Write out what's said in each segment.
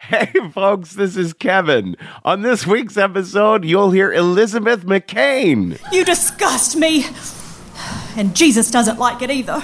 Hey, folks, this is Kevin. On this week's episode, you'll hear Elizabeth McCain. You disgust me. And Jesus doesn't like it either.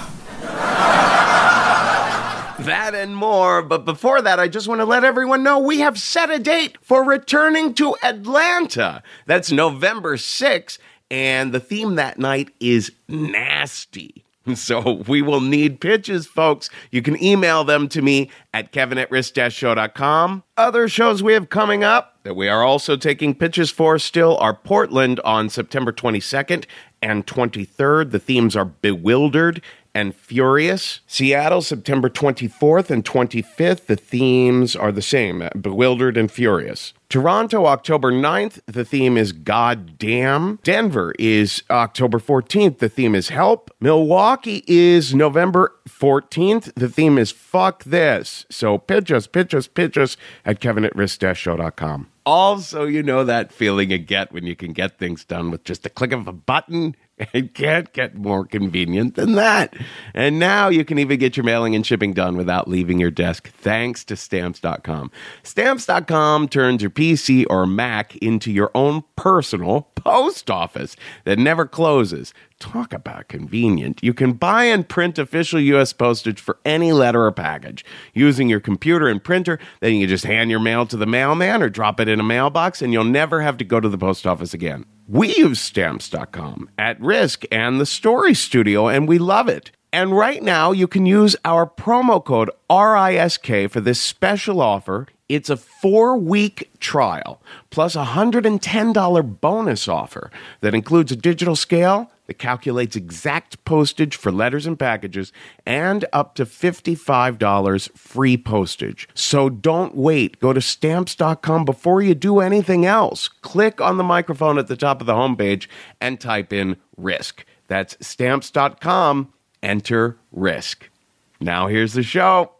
That and more. But before that, I just want to let everyone know we have set a date for returning to Atlanta. That's November 6th. And the theme that night is nasty. So we will need pitches, folks. You can email them to me at kevin at risk-show.com. Other shows we have coming up that we are also taking pitches for still are Portland on September 22nd and 23rd. The themes are bewildered and furious. Seattle, September 24th and 25th. The themes are the same bewildered and furious. Toronto, October 9th. The theme is Goddamn. Denver is October 14th. The theme is Help. Milwaukee is November 14th. The theme is Fuck This. So pitch us, pitch us, pitch us at kevin at risk-show.com. Also, you know that feeling you get when you can get things done with just a click of a button. It can't get more convenient than that. And now you can even get your mailing and shipping done without leaving your desk thanks to stamps.com. Stamps.com turns your PC or Mac into your own personal post office that never closes. Talk about convenient. You can buy and print official U.S. postage for any letter or package using your computer and printer. Then you can just hand your mail to the mailman or drop it in a mailbox, and you'll never have to go to the post office again. We use stamps.com at risk and the story studio, and we love it. And right now, you can use our promo code RISK for this special offer. It's a four week trial plus a $110 bonus offer that includes a digital scale that calculates exact postage for letters and packages and up to $55 free postage. So don't wait. Go to stamps.com before you do anything else. Click on the microphone at the top of the homepage and type in risk. That's stamps.com. Enter risk. Now here's the show.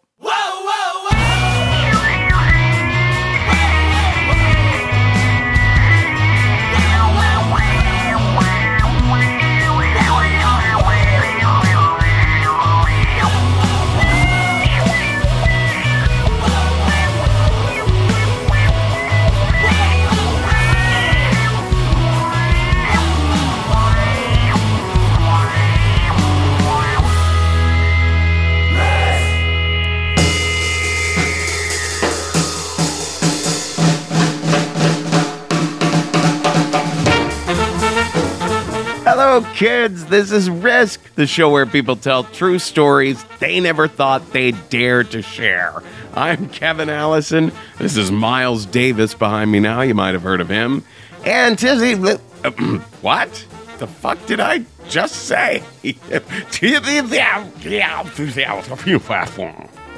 Kids. This is Risk, the show where people tell true stories they never thought they'd dare to share. I'm Kevin Allison. This is Miles Davis behind me now. You might have heard of him. And Tizzy. what? The fuck did I just say?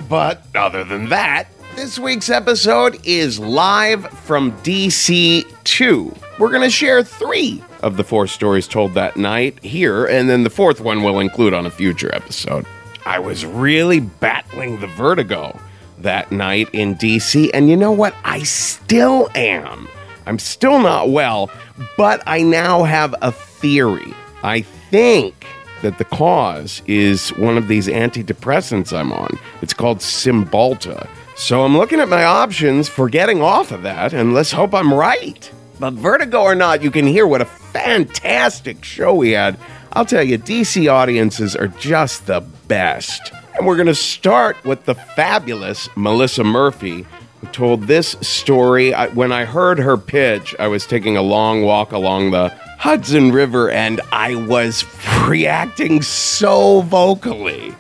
but other than that, this week's episode is live from DC 2. We're going to share three of the four stories told that night here, and then the fourth one we'll include on a future episode. I was really battling the vertigo that night in DC, and you know what? I still am. I'm still not well, but I now have a theory. I think that the cause is one of these antidepressants I'm on. It's called Cymbalta. So I'm looking at my options for getting off of that, and let's hope I'm right. But vertigo or not, you can hear what a fantastic show we had. I'll tell you, DC audiences are just the best. And we're going to start with the fabulous Melissa Murphy, who told this story. I, when I heard her pitch, I was taking a long walk along the Hudson River and I was reacting so vocally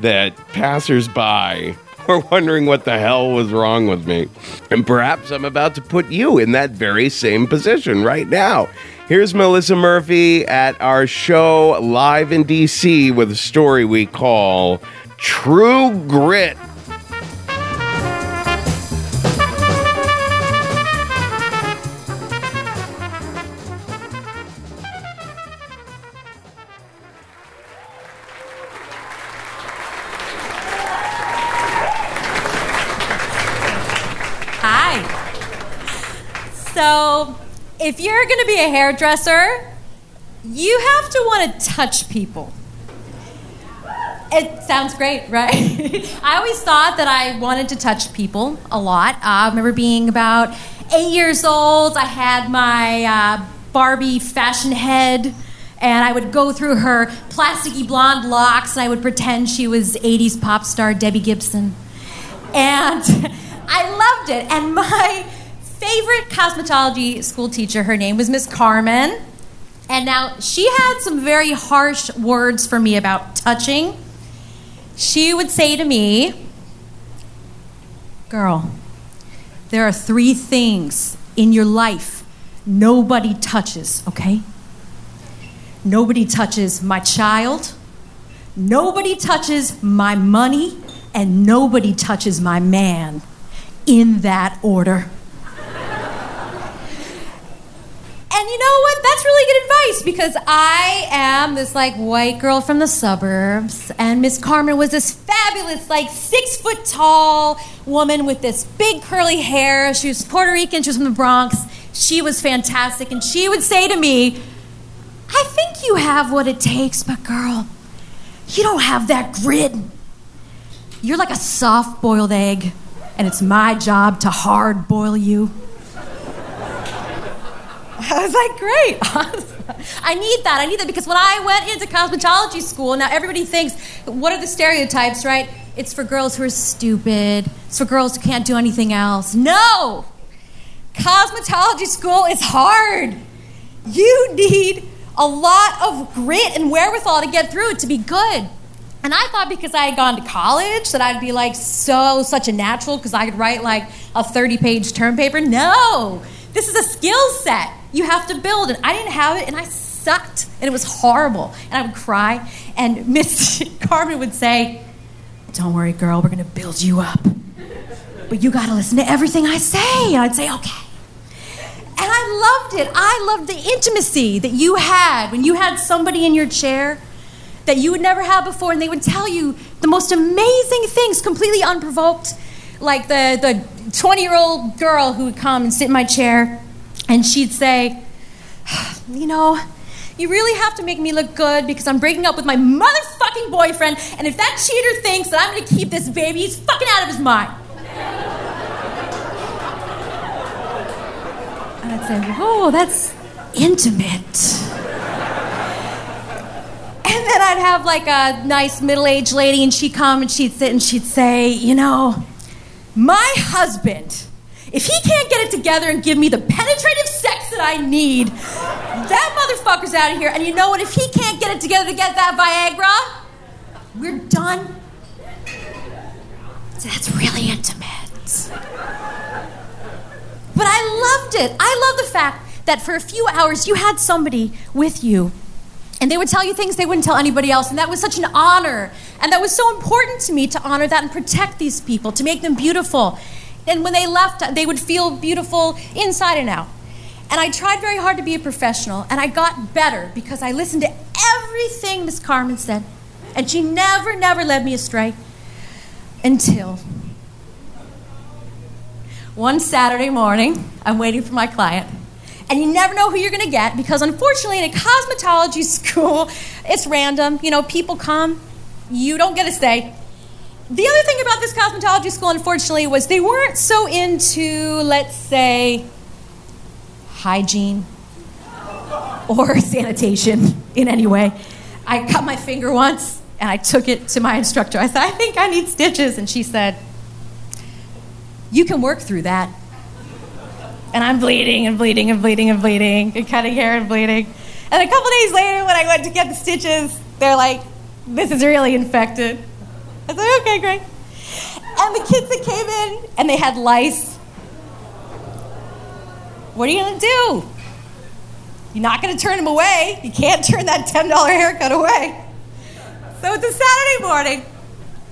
that passersby were wondering what the hell was wrong with me. And perhaps I'm about to put you in that very same position right now. Here's Melissa Murphy at our show live in DC with a story we call True Grit. Hi. So, if you're going to be a hairdresser, you have to want to touch people. It sounds great, right? I always thought that I wanted to touch people a lot. Uh, I remember being about eight years old. I had my uh, Barbie fashion head, and I would go through her plasticky blonde locks, and I would pretend she was 80s pop star Debbie Gibson. And I loved it. And my favorite cosmetology school teacher, her name was Miss Carmen. And now she had some very harsh words for me about touching. She would say to me, Girl, there are three things in your life nobody touches, okay? Nobody touches my child, nobody touches my money, and nobody touches my man in that order. And you know what? That's really good advice because I am this like white girl from the suburbs, and Miss Carmen was this fabulous, like six foot tall woman with this big curly hair. She was Puerto Rican, she was from the Bronx. She was fantastic, and she would say to me, I think you have what it takes, but girl, you don't have that grit. You're like a soft boiled egg, and it's my job to hard boil you. I was like, great. I need that. I need that because when I went into cosmetology school, now everybody thinks, what are the stereotypes, right? It's for girls who are stupid, it's for girls who can't do anything else. No! Cosmetology school is hard. You need a lot of grit and wherewithal to get through it to be good. And I thought because I had gone to college that I'd be like so, such a natural because I could write like a 30 page term paper. No! This is a skill set. You have to build And I didn't have it and I sucked and it was horrible. And I would cry and Miss Carmen would say, Don't worry, girl, we're going to build you up. But you got to listen to everything I say. And I'd say, Okay. And I loved it. I loved the intimacy that you had when you had somebody in your chair that you would never have before, and they would tell you the most amazing things completely unprovoked. Like the, the 20 year old girl who would come and sit in my chair, and she'd say, You know, you really have to make me look good because I'm breaking up with my motherfucking boyfriend, and if that cheater thinks that I'm gonna keep this baby, he's fucking out of his mind. And I'd say, Whoa, that's intimate. And then I'd have like a nice middle aged lady, and she'd come and she'd sit and she'd say, You know, my husband, if he can't get it together and give me the penetrative sex that I need, that motherfucker's out of here. And you know what? If he can't get it together to get that Viagra, we're done. That's really intimate. But I loved it. I love the fact that for a few hours you had somebody with you and they would tell you things they wouldn't tell anybody else. And that was such an honor. And that was so important to me to honor that and protect these people, to make them beautiful. And when they left, they would feel beautiful inside and out. And I tried very hard to be a professional, and I got better because I listened to everything Miss Carmen said. And she never, never led me astray until one Saturday morning, I'm waiting for my client And you never know who you're going to get because, unfortunately, in a cosmetology school, it's random. You know, people come, you don't get a say. The other thing about this cosmetology school, unfortunately, was they weren't so into, let's say, hygiene or sanitation in any way. I cut my finger once and I took it to my instructor. I said, I think I need stitches. And she said, You can work through that. And I'm bleeding and bleeding and bleeding and bleeding and cutting hair and bleeding. And a couple days later, when I went to get the stitches, they're like, This is really infected. I was like, Okay, great. And the kids that came in and they had lice. What are you to do? You're not to turn them away. You can't turn that $10 haircut away. So it's a Saturday morning.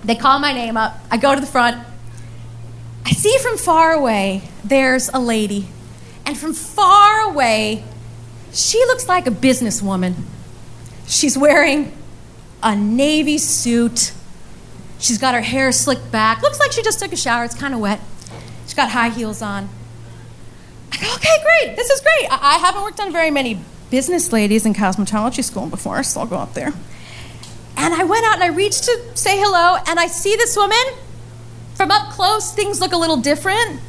They call my name up. I go to the front. I see from far away there's a lady. And from far away, she looks like a businesswoman. She's wearing a navy suit. She's got her hair slicked back. Looks like she just took a shower. It's kind of wet. She's got high heels on. I go, okay, great. This is great. I, I haven't worked on very many business ladies in cosmetology school before, so I'll go up there. And I went out and I reached to say hello, and I see this woman. From up close, things look a little different.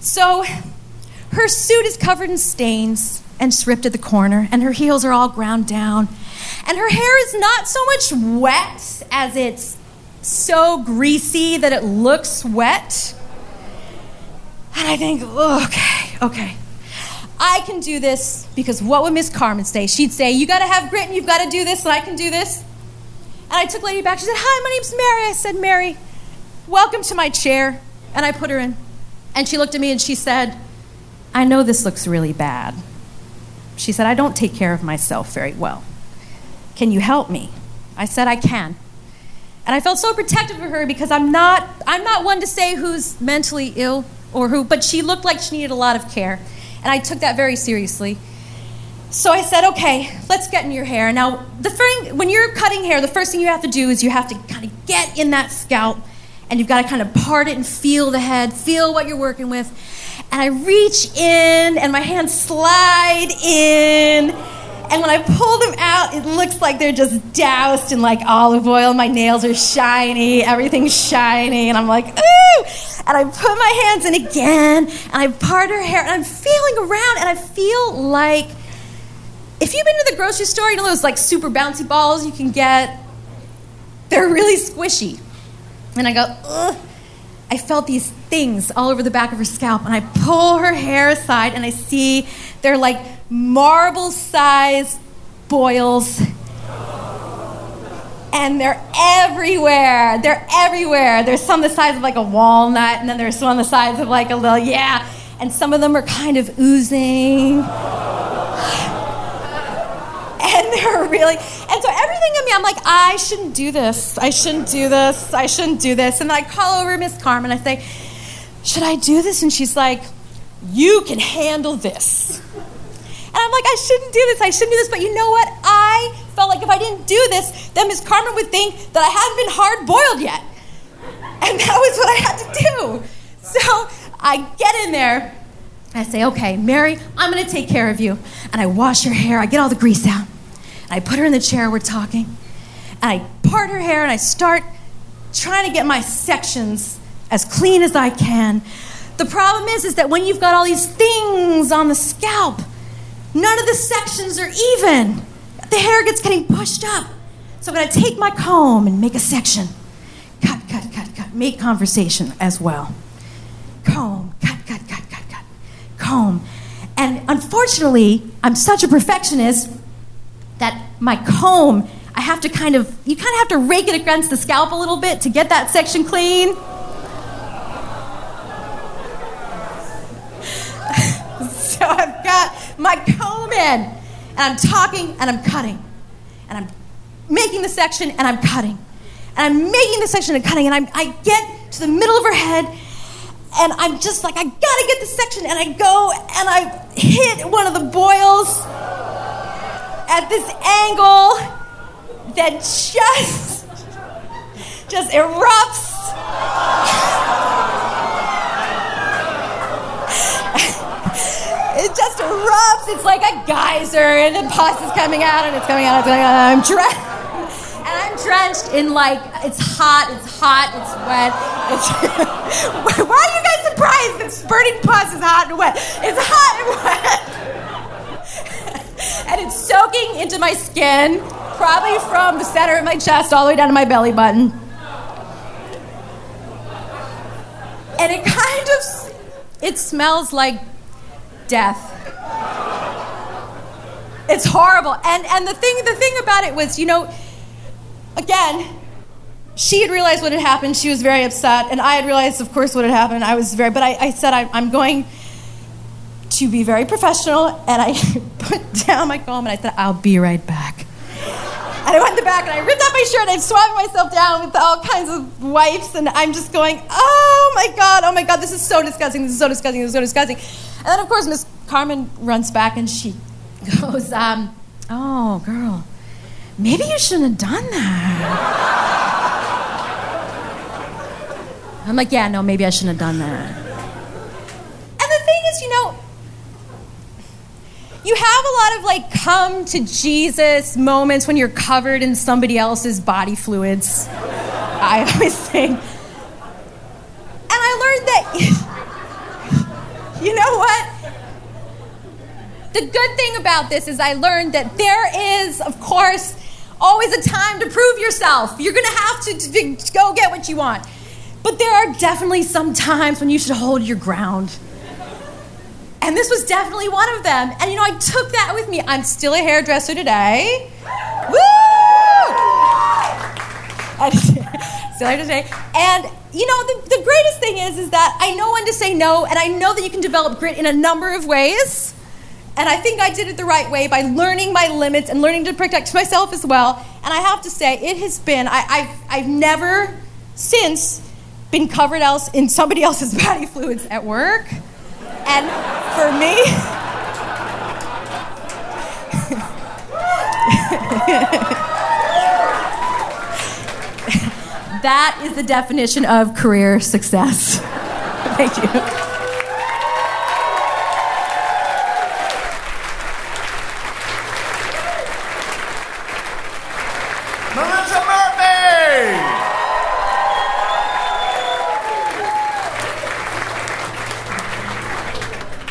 So her suit is covered in stains and stripped at the corner, and her heels are all ground down. And her hair is not so much wet as it's so greasy that it looks wet. And I think, okay, okay. I can do this because what would Miss Carmen say? She'd say, You got to have grit and you've got to do this, and I can do this. And I took Lady back. She said, Hi, my name's Mary. I said, Mary, welcome to my chair. And I put her in. And she looked at me and she said, I know this looks really bad. She said, I don't take care of myself very well. Can you help me? I said, I can. And I felt so protective of her because I'm not, I'm not one to say who's mentally ill or who, but she looked like she needed a lot of care. And I took that very seriously. So I said, okay, let's get in your hair. Now, the thing, when you're cutting hair, the first thing you have to do is you have to kind of get in that scalp and you've got to kind of part it and feel the head, feel what you're working with. And I reach in and my hands slide in. And when I pull them out, it looks like they're just doused in like olive oil. My nails are shiny, everything's shiny, and I'm like, ooh! And I put my hands in again, and I part her hair, and I'm feeling around, and I feel like if you've been to the grocery store, you know those like super bouncy balls you can get? They're really squishy. And I go, ugh. I felt these things all over the back of her scalp, and I pull her hair aside, and I see they're like marble sized boils. And they're everywhere. They're everywhere. There's some the size of like a walnut, and then there's some on the size of like a little, yeah. And some of them are kind of oozing. and they're really and so everything in me i'm like i shouldn't do this i shouldn't do this i shouldn't do this and then i call over miss carmen i say should i do this? And she's like you can handle this. And i'm like i shouldn't do this. I shouldn't do this. But you know what? I felt like if i didn't do this then miss carmen would think that i hadn't been hard boiled yet. And that was what i had to do. So i get in there. I say, okay, Mary, I'm gonna take care of you. And I wash her hair, I get all the grease out. And I put her in the chair, we're talking. And I part her hair and I start trying to get my sections as clean as I can. The problem is, is that when you've got all these things on the scalp, none of the sections are even. The hair gets getting pushed up. So I'm gonna take my comb and make a section. Cut, cut, cut, cut. Make conversation as well. Comb, cut, cut, cut, cut, cut. Comb. And unfortunately, I'm such a perfectionist that my comb, I have to kind of, you kind of have to rake it against the scalp a little bit to get that section clean. So I've got my comb in, and I'm talking and I'm cutting, and I'm making the section and I'm cutting, and I'm making the section and cutting, and I'm, I get to the middle of her head, and I'm just like, I gotta get the section, and I go and I hit one of the boils at this angle that just just erupts. Just erupts. It's like a geyser, and the pus is coming out, and it's coming out, it's coming out. I'm drenched. And I'm drenched in like, it's hot, it's hot, it's wet. It's Why are you guys surprised that spurting pus is hot and wet? It's hot and wet. and it's soaking into my skin, probably from the center of my chest all the way down to my belly button. And it kind of, it smells like death. It's horrible. And and the thing the thing about it was, you know, again, she had realized what had happened. She was very upset, and I had realized, of course, what had happened. I was very, but I, I said I, I'm going to be very professional, and I put down my comb and I said, I'll be right back. And I went in the back and I ripped off my shirt and I swabbed myself down with all kinds of wipes, and I'm just going, oh my god, oh my god, this is so disgusting, this is so disgusting, this is so disgusting. And then, of course, Miss Carmen runs back and she goes, um, oh, girl, maybe you shouldn't have done that. I'm like, yeah, no, maybe I shouldn't have done that. And the thing is, you know, you have a lot of like come to Jesus moments when you're covered in somebody else's body fluids. I always think. And I learned that, you know what? The good thing about this is I learned that there is, of course, always a time to prove yourself. You're going to have to, to go get what you want. But there are definitely some times when you should hold your ground. And this was definitely one of them. And you know, I took that with me. I'm still a hairdresser today. Woo! still here today. And you know, the, the greatest thing is, is that I know when to say no, and I know that you can develop grit in a number of ways. And I think I did it the right way by learning my limits and learning to protect myself as well. And I have to say, it has been, I, have I've never since been covered else in somebody else's body fluids at work. And for me, that is the definition of career success. Thank you. Melissa Murphy!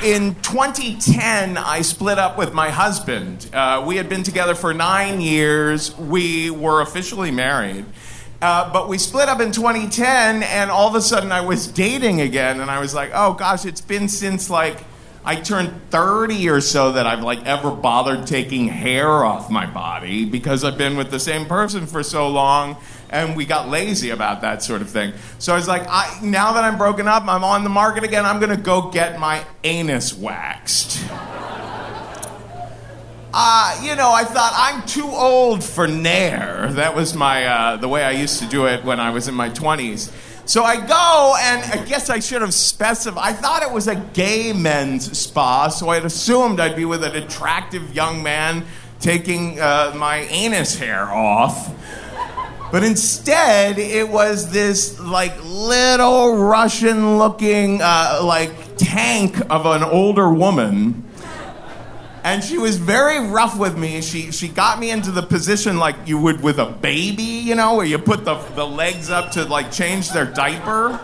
In 2010, I split up with my husband. Uh, we had been together for nine years. We were officially married. Uh, but we split up in 2010, and all of a sudden I was dating again, and I was like, oh gosh, it's been since like I turned 30 or so that I've like ever bothered taking hair off my body because I've been with the same person for so long and we got lazy about that sort of thing. So I was like, I, now that I'm broken up, I'm on the market again, I'm gonna go get my anus waxed. Uh, you know, I thought I'm too old for Nair. That was my uh, the way I used to do it when I was in my 20s. So I go, and I guess I should have specified. I thought it was a gay men's spa, so I'd assumed I'd be with an attractive young man taking uh, my anus hair off. But instead, it was this like little Russian-looking uh, like tank of an older woman and she was very rough with me. She she got me into the position like you would with a baby, you know, where you put the the legs up to like change their diaper.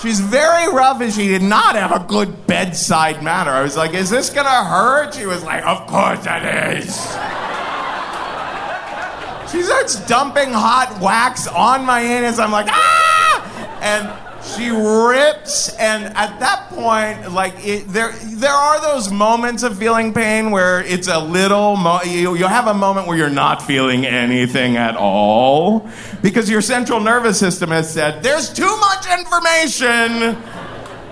She's very rough and she did not have a good bedside manner. I was like, "Is this gonna hurt?" She was like, "Of course it is." She starts dumping hot wax on my anus. I'm like, ah! And she rips, and at that point, like it, there, there are those moments of feeling pain where it's a little. Mo- you, have a moment where you're not feeling anything at all because your central nervous system has said, "There's too much information.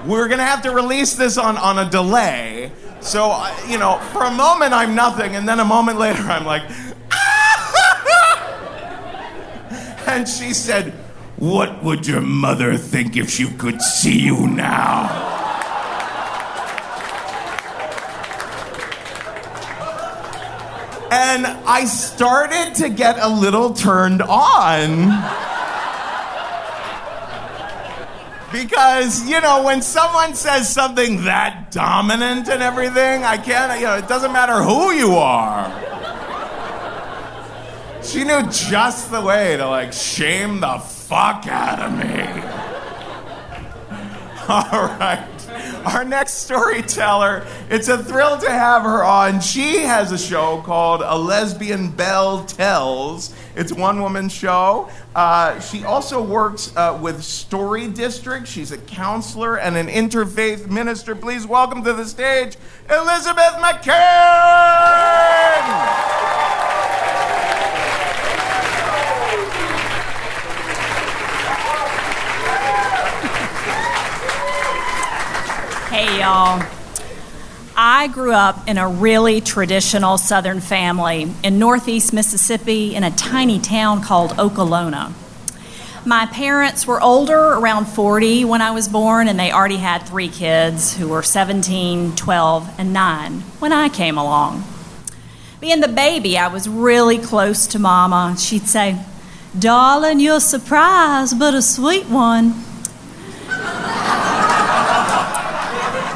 We're gonna have to release this on on a delay." So, uh, you know, for a moment I'm nothing, and then a moment later I'm like, and she said. What would your mother think if she could see you now? And I started to get a little turned on. because you know when someone says something that dominant and everything, I can't. You know, it doesn't matter who you are. She knew just the way to like shame the fuck out of me. All right. Our next storyteller, it's a thrill to have her on. She has a show called A Lesbian Belle Tells. It's a one woman show. Uh, she also works uh, with Story District. She's a counselor and an interfaith minister. Please welcome to the stage Elizabeth McCain. Hey, y'all. I grew up in a really traditional Southern family in Northeast Mississippi in a tiny town called Okolona. My parents were older, around 40 when I was born, and they already had three kids who were 17, 12, and 9 when I came along. Being the baby, I was really close to Mama. She'd say, Darling, you're a surprise, but a sweet one.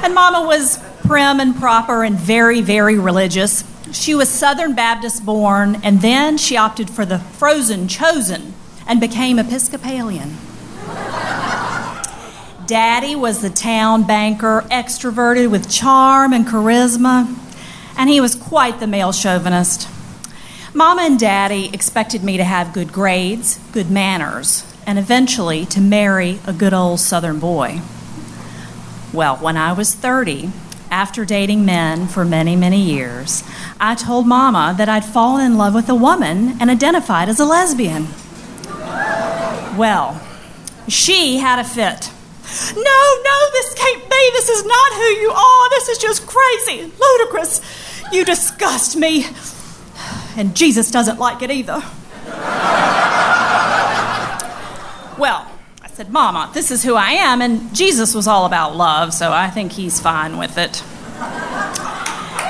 And Mama was prim and proper and very, very religious. She was Southern Baptist born, and then she opted for the frozen chosen and became Episcopalian. Daddy was the town banker, extroverted with charm and charisma, and he was quite the male chauvinist. Mama and Daddy expected me to have good grades, good manners, and eventually to marry a good old Southern boy. Well, when I was 30, after dating men for many, many years, I told Mama that I'd fallen in love with a woman and identified as a lesbian. Well, she had a fit. No, no, this can't be. This is not who you are. This is just crazy, ludicrous. You disgust me. And Jesus doesn't like it either. well, said, Mama, this is who I am. And Jesus was all about love, so I think he's fine with it.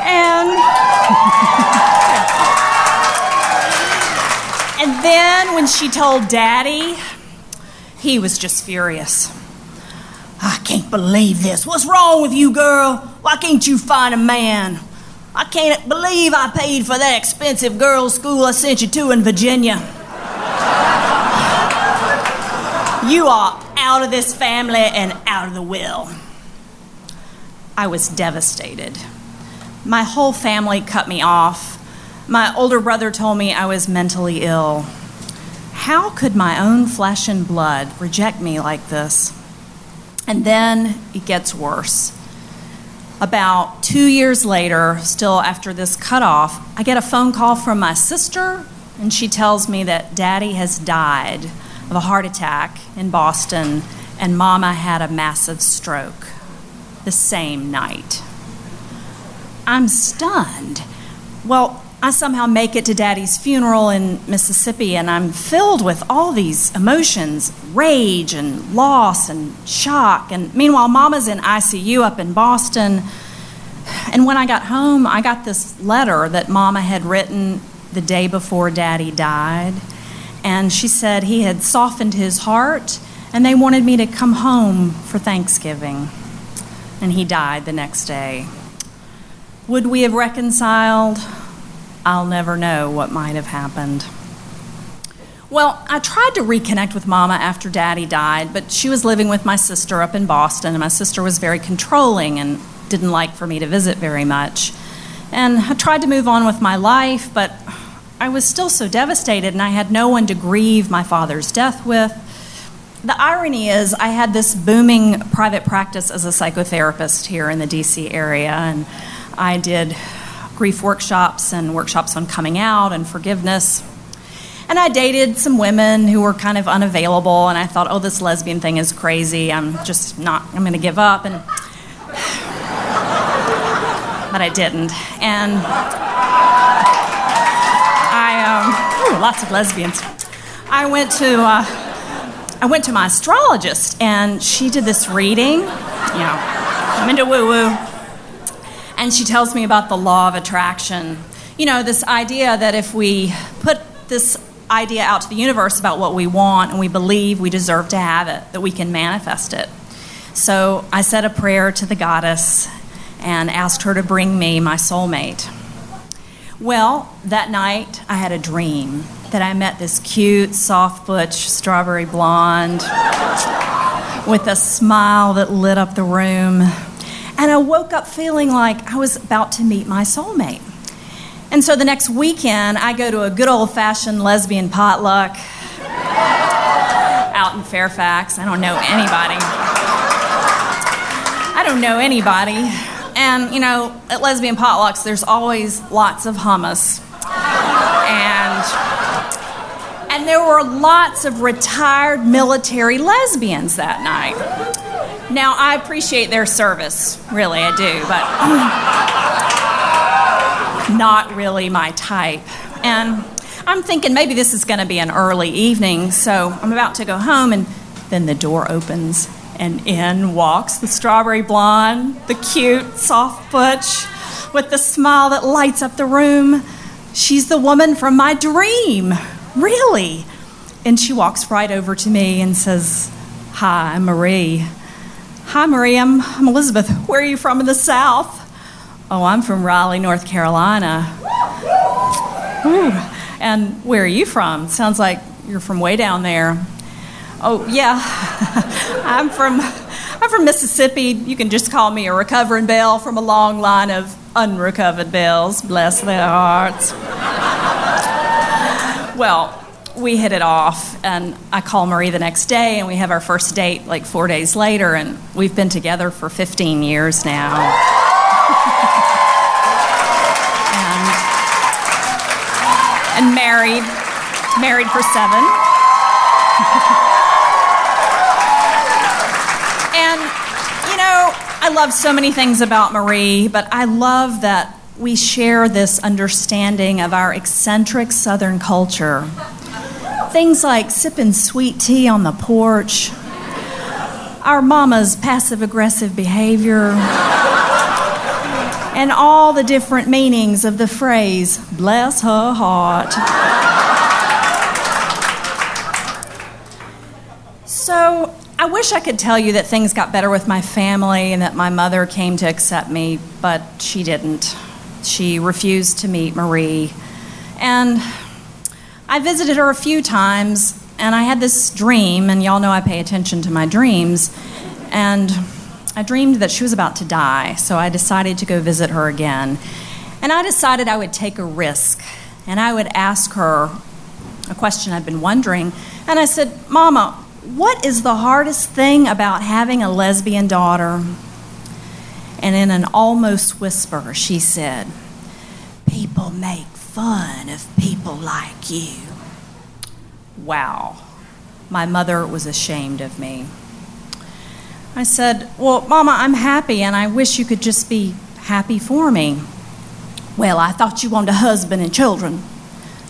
And. and then when she told Daddy, he was just furious. I can't believe this. What's wrong with you, girl? Why can't you find a man? I can't believe I paid for that expensive girls' school I sent you to in Virginia. You are out of this family and out of the will. I was devastated. My whole family cut me off. My older brother told me I was mentally ill. How could my own flesh and blood reject me like this? And then it gets worse. About two years later, still after this cutoff, I get a phone call from my sister, and she tells me that daddy has died of a heart attack in Boston, and Mama had a massive stroke the same night. I'm stunned. Well, I somehow make it to Daddy's funeral in Mississippi, and I'm filled with all these emotions rage and loss and shock. And meanwhile, Mama's in ICU up in Boston. And when I got home, I got this letter that Mama had written the day before Daddy died and she said he had softened his heart and they wanted me to come home for Thanksgiving. And he died the next day. Would we have reconciled? I'll never know what might have happened. Well, I tried to reconnect with Mama after Daddy died, but she was living with my sister up in Boston, and my sister was very controlling and didn't like for me to visit very much. And I tried to move on with my life, but I was still so devastated, and I had no one to grieve my father's death with. The irony is, I had this booming private practice as a psychotherapist here in the DC area, and I did grief workshops and workshops on coming out and forgiveness. And I dated some women who were kind of unavailable, and I thought, oh, this lesbian thing is crazy. I'm just not, I'm going to give up. And, but I didn't. And lots of lesbians. I went to uh, I went to my astrologist, and she did this reading. You know, I'm into woo woo, and she tells me about the law of attraction. You know, this idea that if we put this idea out to the universe about what we want and we believe we deserve to have it, that we can manifest it. So I said a prayer to the goddess and asked her to bring me my soulmate. Well, that night I had a dream that I met this cute, soft butch, strawberry blonde with a smile that lit up the room. And I woke up feeling like I was about to meet my soulmate. And so the next weekend, I go to a good old fashioned lesbian potluck out in Fairfax. I don't know anybody. I don't know anybody. And, you know, at lesbian potlucks, there's always lots of hummus. And, and there were lots of retired military lesbians that night. Now, I appreciate their service, really, I do, but not really my type. And I'm thinking maybe this is going to be an early evening, so I'm about to go home, and then the door opens, and in walks the strawberry blonde, the cute, soft butch, with the smile that lights up the room. She's the woman from my dream, really. And she walks right over to me and says, Hi, I'm Marie. Hi, Marie, I'm, I'm Elizabeth. Where are you from in the South? Oh, I'm from Raleigh, North Carolina. Ooh. And where are you from? Sounds like you're from way down there. Oh, yeah. I'm from I'm from Mississippi. You can just call me a recovering belle from a long line of unrecovered belles. Bless their hearts. well, we hit it off, and I call Marie the next day, and we have our first date like four days later, and we've been together for 15 years now. and, and married, married for seven. and, you know, I love so many things about Marie, but I love that we share this understanding of our eccentric Southern culture Things like sipping sweet tea on the porch, our mama's passive aggressive behavior, and all the different meanings of the phrase, bless her heart. So, I wish I could tell you that things got better with my family and that my mother came to accept me, but she didn't. She refused to meet Marie. And I visited her a few times, and I had this dream, and y'all know I pay attention to my dreams. And I dreamed that she was about to die, so I decided to go visit her again. And I decided I would take a risk, and I would ask her a question I'd been wondering. And I said, Mama, what is the hardest thing about having a lesbian daughter? And in an almost whisper, she said, People make fun of people like you. Wow. My mother was ashamed of me. I said, Well, Mama, I'm happy and I wish you could just be happy for me. Well, I thought you wanted a husband and children.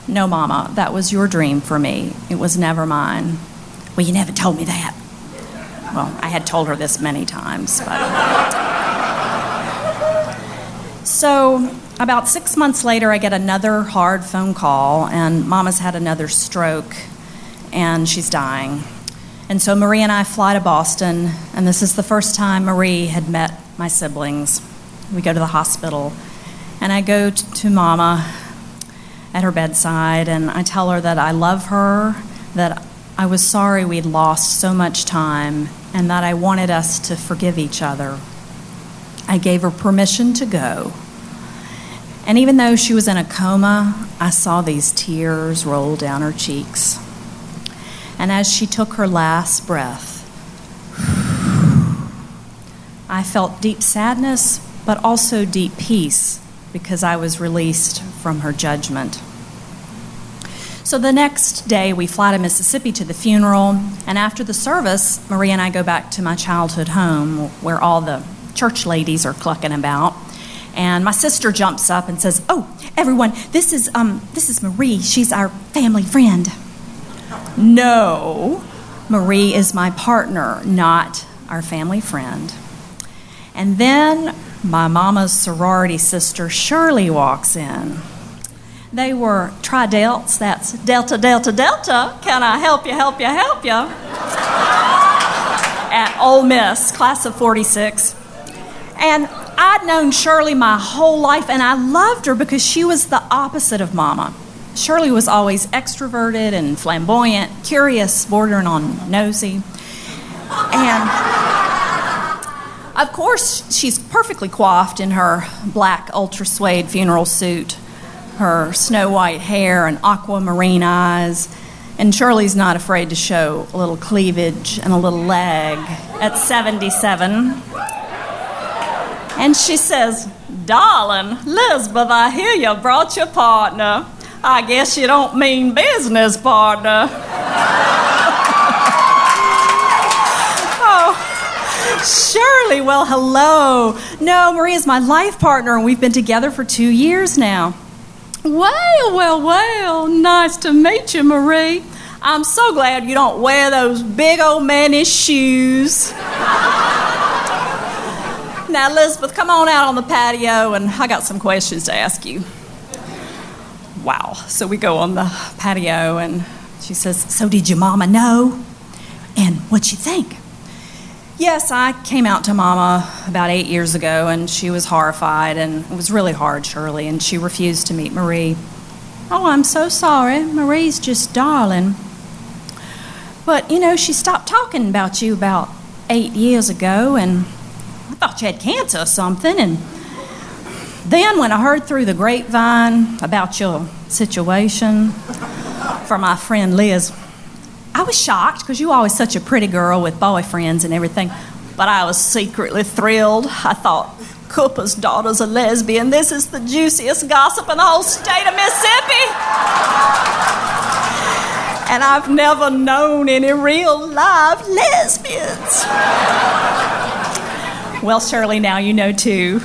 No, Mama, that was your dream for me. It was never mine. Well, you never told me that. Well, I had told her this many times, but. So about six months later, I get another hard phone call, and Mama's had another stroke, and she's dying. And so Marie and I fly to Boston, and this is the first time Marie had met my siblings. We go to the hospital, and I go to Mama at her bedside, and I tell her that I love her, that I was sorry we'd lost so much time, and that I wanted us to forgive each other. I gave her permission to go. And even though she was in a coma, I saw these tears roll down her cheeks. And as she took her last breath, I felt deep sadness, but also deep peace because I was released from her judgment. So the next day, we fly to Mississippi to the funeral, and after the service, Marie and I go back to my childhood home where all the church ladies are clucking about. And my sister jumps up and says, "Oh, everyone, this is um, this is Marie. She's our family friend." No, Marie is my partner, not our family friend. And then my mama's sorority sister Shirley walks in. They were tri-delts, that's Delta, Delta, Delta. Can I help you, help you, help you? At Ole Miss, class of 46. And I'd known Shirley my whole life, and I loved her because she was the opposite of Mama. Shirley was always extroverted and flamboyant, curious, bordering on nosy. And of course, she's perfectly coiffed in her black ultra suede funeral suit, her snow white hair and aquamarine eyes. And Shirley's not afraid to show a little cleavage and a little leg at 77. And she says, Darling, Lisbeth, I hear you brought your partner. I guess you don't mean business partner. oh, Shirley, well, hello. No, Marie's my life partner, and we've been together for two years now. Well, well, well, nice to meet you, Marie. I'm so glad you don't wear those big old mannish shoes. now, Elizabeth, come on out on the patio, and I got some questions to ask you. Wow. So we go on the patio, and she says, So did your mama know? And what'd she think? Yes, I came out to Mama about eight years ago, and she was horrified, and it was really hard, Shirley, and she refused to meet Marie. Oh, I'm so sorry. Marie's just darling. But, you know, she stopped talking about you about eight years ago, and I thought you had cancer or something, and then, when I heard through the grapevine about your situation from my friend Liz, I was shocked because you were always such a pretty girl with boyfriends and everything. But I was secretly thrilled. I thought, Cooper's daughter's a lesbian. This is the juiciest gossip in the whole state of Mississippi. And I've never known any real live lesbians. Well, Shirley, now you know too.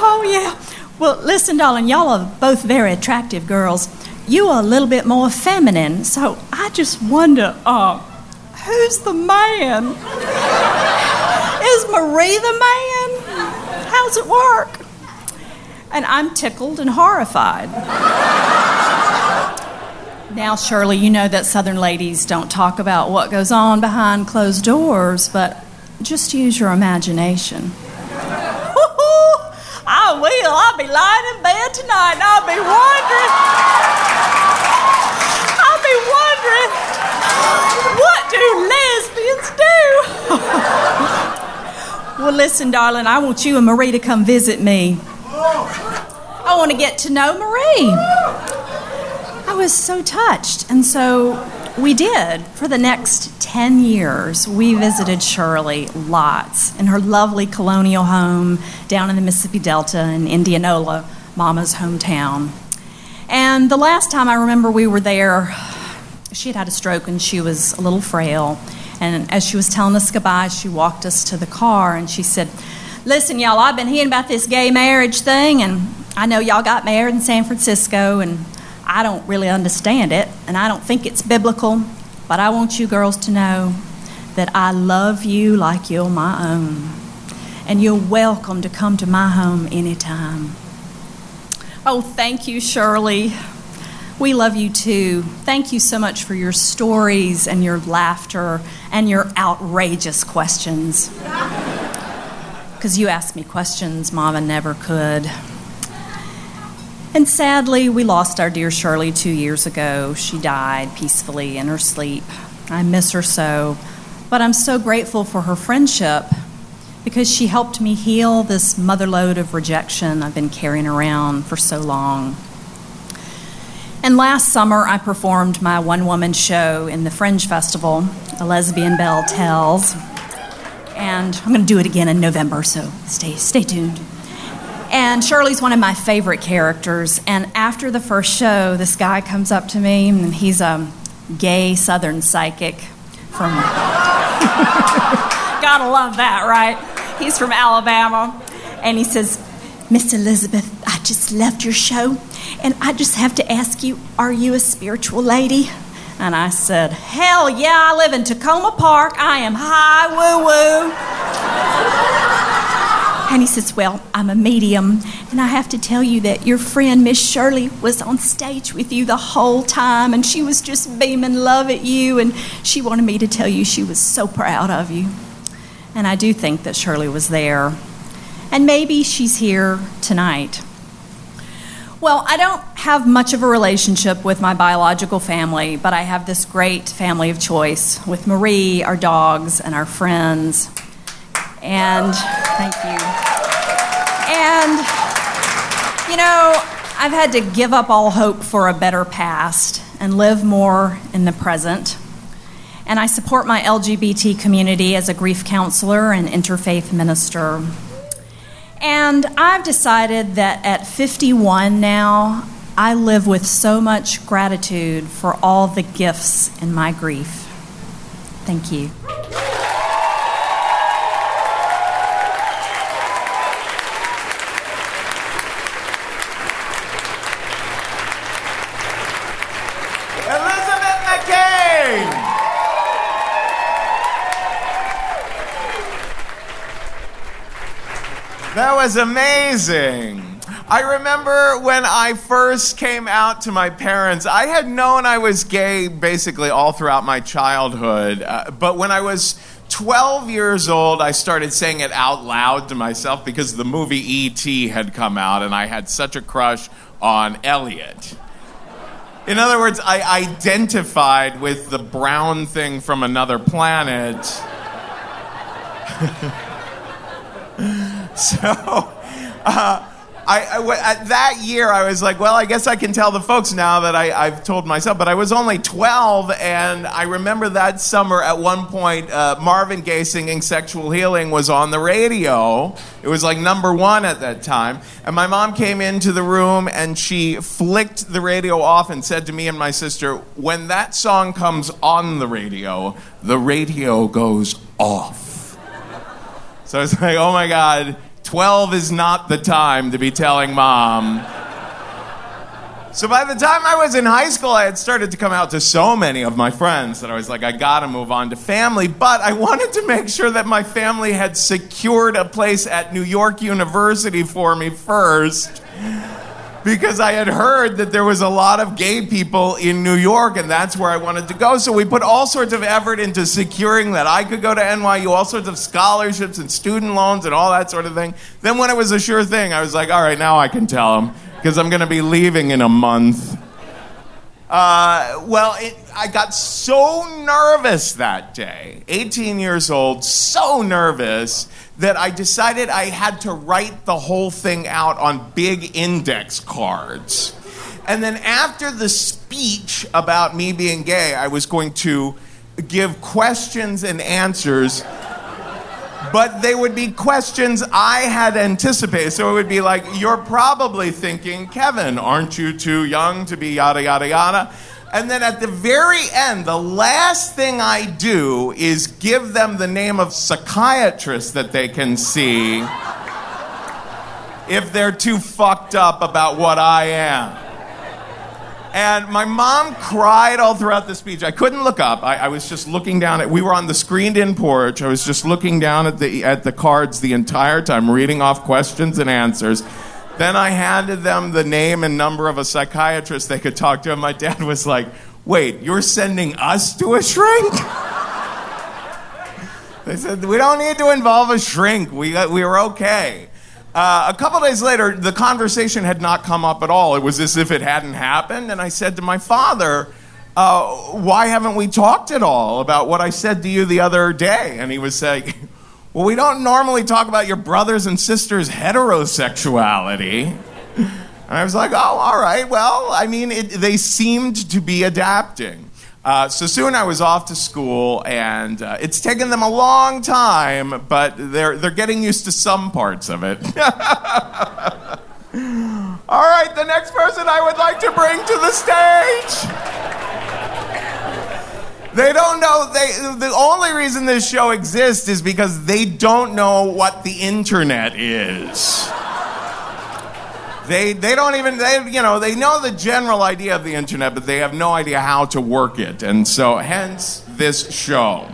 Oh, yeah. Well, listen, darling, y'all are both very attractive girls. You are a little bit more feminine, so I just wonder, uh, who's the man? Is Marie the man? How's it work? And I'm tickled and horrified. Now, Shirley, you know that Southern ladies don't talk about what goes on behind closed doors, but just use your imagination. I will. I'll be lying in bed tonight and I'll be wondering. I'll be wondering, what do lesbians do? well, listen, darling, I want you and Marie to come visit me. I want to get to know Marie. I was so touched. And so we did. For the next 10 years, we visited Shirley lots in her lovely colonial home down in the Mississippi Delta in Indianola, Mama's hometown. And the last time I remember we were there, she had had a stroke and she was a little frail. And as she was telling us goodbye, she walked us to the car and she said, Listen, y'all, I've been hearing about this gay marriage thing, and I know y'all got married in San Francisco, and I don't really understand it, and I don't think it's biblical, but I want you girls to know that I love you like you're my own. And you're welcome to come to my home anytime. Oh, thank you, Shirley. We love you too. Thank you so much for your stories and your laughter and your outrageous questions. Because you asked me questions Mama never could. And sadly, we lost our dear Shirley two years ago. She died peacefully in her sleep. I miss her so, but I'm so grateful for her friendship because she helped me heal this motherload of rejection I've been carrying around for so long. And last summer, I performed my one woman show in the Fringe Festival, A Lesbian Belle Tells. And I'm going to do it again in November, so stay, stay tuned. And Shirley's one of my favorite characters. And after the first show, this guy comes up to me, and he's a gay Southern psychic from. Gotta love that, right? He's from Alabama. And he says, Miss Elizabeth, I just left your show, and I just have to ask you, are you a spiritual lady? And I said, Hell yeah, I live in Takoma Park. I am high woo woo. And he says, Well, I'm a medium, and I have to tell you that your friend, Miss Shirley, was on stage with you the whole time, and she was just beaming love at you, and she wanted me to tell you she was so proud of you. And I do think that Shirley was there. And maybe she's here tonight. Well, I don't have much of a relationship with my biological family, but I have this great family of choice with Marie, our dogs, and our friends. And thank you. And, you know, I've had to give up all hope for a better past and live more in the present. And I support my LGBT community as a grief counselor and interfaith minister. And I've decided that at 51 now, I live with so much gratitude for all the gifts in my grief. Thank you. Elizabeth McCain! That was amazing. I remember when I first came out to my parents, I had known I was gay basically all throughout my childhood. Uh, but when I was 12 years old, I started saying it out loud to myself because the movie E.T. had come out and I had such a crush on Elliot. In other words, I identified with the brown thing from another planet. so, uh, I, I that year, I was like, well, I guess I can tell the folks now that I, I've told myself. But I was only 12, and I remember that summer at one point, uh, Marvin Gaye singing Sexual Healing was on the radio. It was like number one at that time. And my mom came into the room and she flicked the radio off and said to me and my sister, when that song comes on the radio, the radio goes off. So I was like, oh my God, 12 is not the time to be telling mom. So by the time I was in high school, I had started to come out to so many of my friends that I was like, I gotta move on to family. But I wanted to make sure that my family had secured a place at New York University for me first. Because I had heard that there was a lot of gay people in New York, and that's where I wanted to go. So we put all sorts of effort into securing that I could go to NYU, all sorts of scholarships and student loans and all that sort of thing. Then, when it was a sure thing, I was like, all right, now I can tell them because I'm going to be leaving in a month. Uh, well, it, I got so nervous that day, 18 years old, so nervous that I decided I had to write the whole thing out on big index cards. And then after the speech about me being gay, I was going to give questions and answers but they would be questions I had anticipated. So it would be like, you're probably thinking, Kevin, aren't you too young to be yada, yada, yada? And then at the very end, the last thing I do is give them the name of psychiatrist that they can see if they're too fucked up about what I am. And my mom cried all throughout the speech. I couldn't look up. I, I, was just looking down at. We were on the screened-in porch. I was just looking down at the at the cards the entire time, reading off questions and answers. Then I handed them the name and number of a psychiatrist they could talk to, and my dad was like, "Wait, you're sending us to a shrink?" they said, "We don't need to involve a shrink. We we were okay." Uh, a couple days later, the conversation had not come up at all. It was as if it hadn't happened. And I said to my father, uh, Why haven't we talked at all about what I said to you the other day? And he was saying, Well, we don't normally talk about your brothers and sisters' heterosexuality. And I was like, Oh, all right. Well, I mean, it, they seemed to be adapting. Uh, so soon I was off to school, and uh, it's taken them a long time, but they're, they're getting used to some parts of it. All right, the next person I would like to bring to the stage. They don't know. They, the only reason this show exists is because they don't know what the internet is. They, they don't even, they, you know, they know the general idea of the internet, but they have no idea how to work it. And so, hence this show.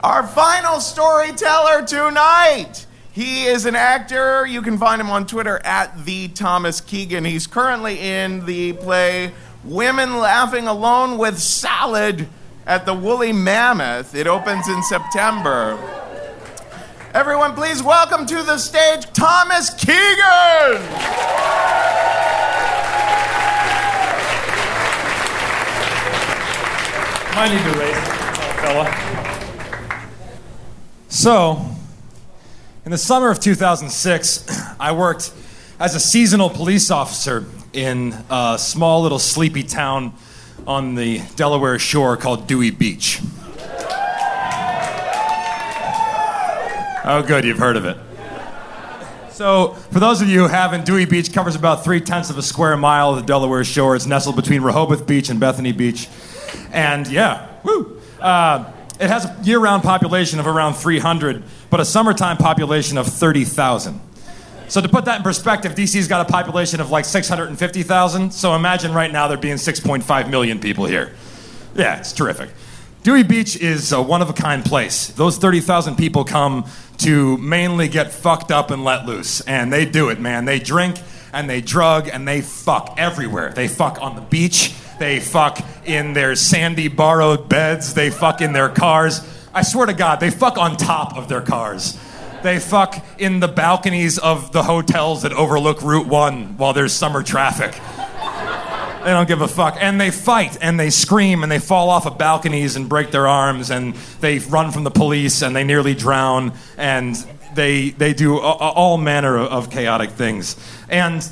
Our final storyteller tonight. He is an actor. You can find him on Twitter at the Thomas Keegan. He's currently in the play Women Laughing Alone with Salad at the Woolly Mammoth. It opens in September. Everyone, please welcome to the stage Thomas Keegan. Might need to raise fella. So, in the summer of 2006, I worked as a seasonal police officer in a small little sleepy town on the Delaware shore called Dewey Beach. Oh, good, you've heard of it. So, for those of you who haven't, Dewey Beach covers about three tenths of a square mile of the Delaware shore. It's nestled between Rehoboth Beach and Bethany Beach. And yeah, woo! Uh, it has a year round population of around 300, but a summertime population of 30,000. So, to put that in perspective, DC's got a population of like 650,000. So, imagine right now there being 6.5 million people here. Yeah, it's terrific. Dewey Beach is a one of a kind place. Those 30,000 people come to mainly get fucked up and let loose. And they do it, man. They drink and they drug and they fuck everywhere. They fuck on the beach. They fuck in their sandy borrowed beds. They fuck in their cars. I swear to God, they fuck on top of their cars. They fuck in the balconies of the hotels that overlook Route 1 while there's summer traffic. They don't give a fuck. And they fight and they scream and they fall off of balconies and break their arms and they run from the police and they nearly drown and they, they do all manner of chaotic things. And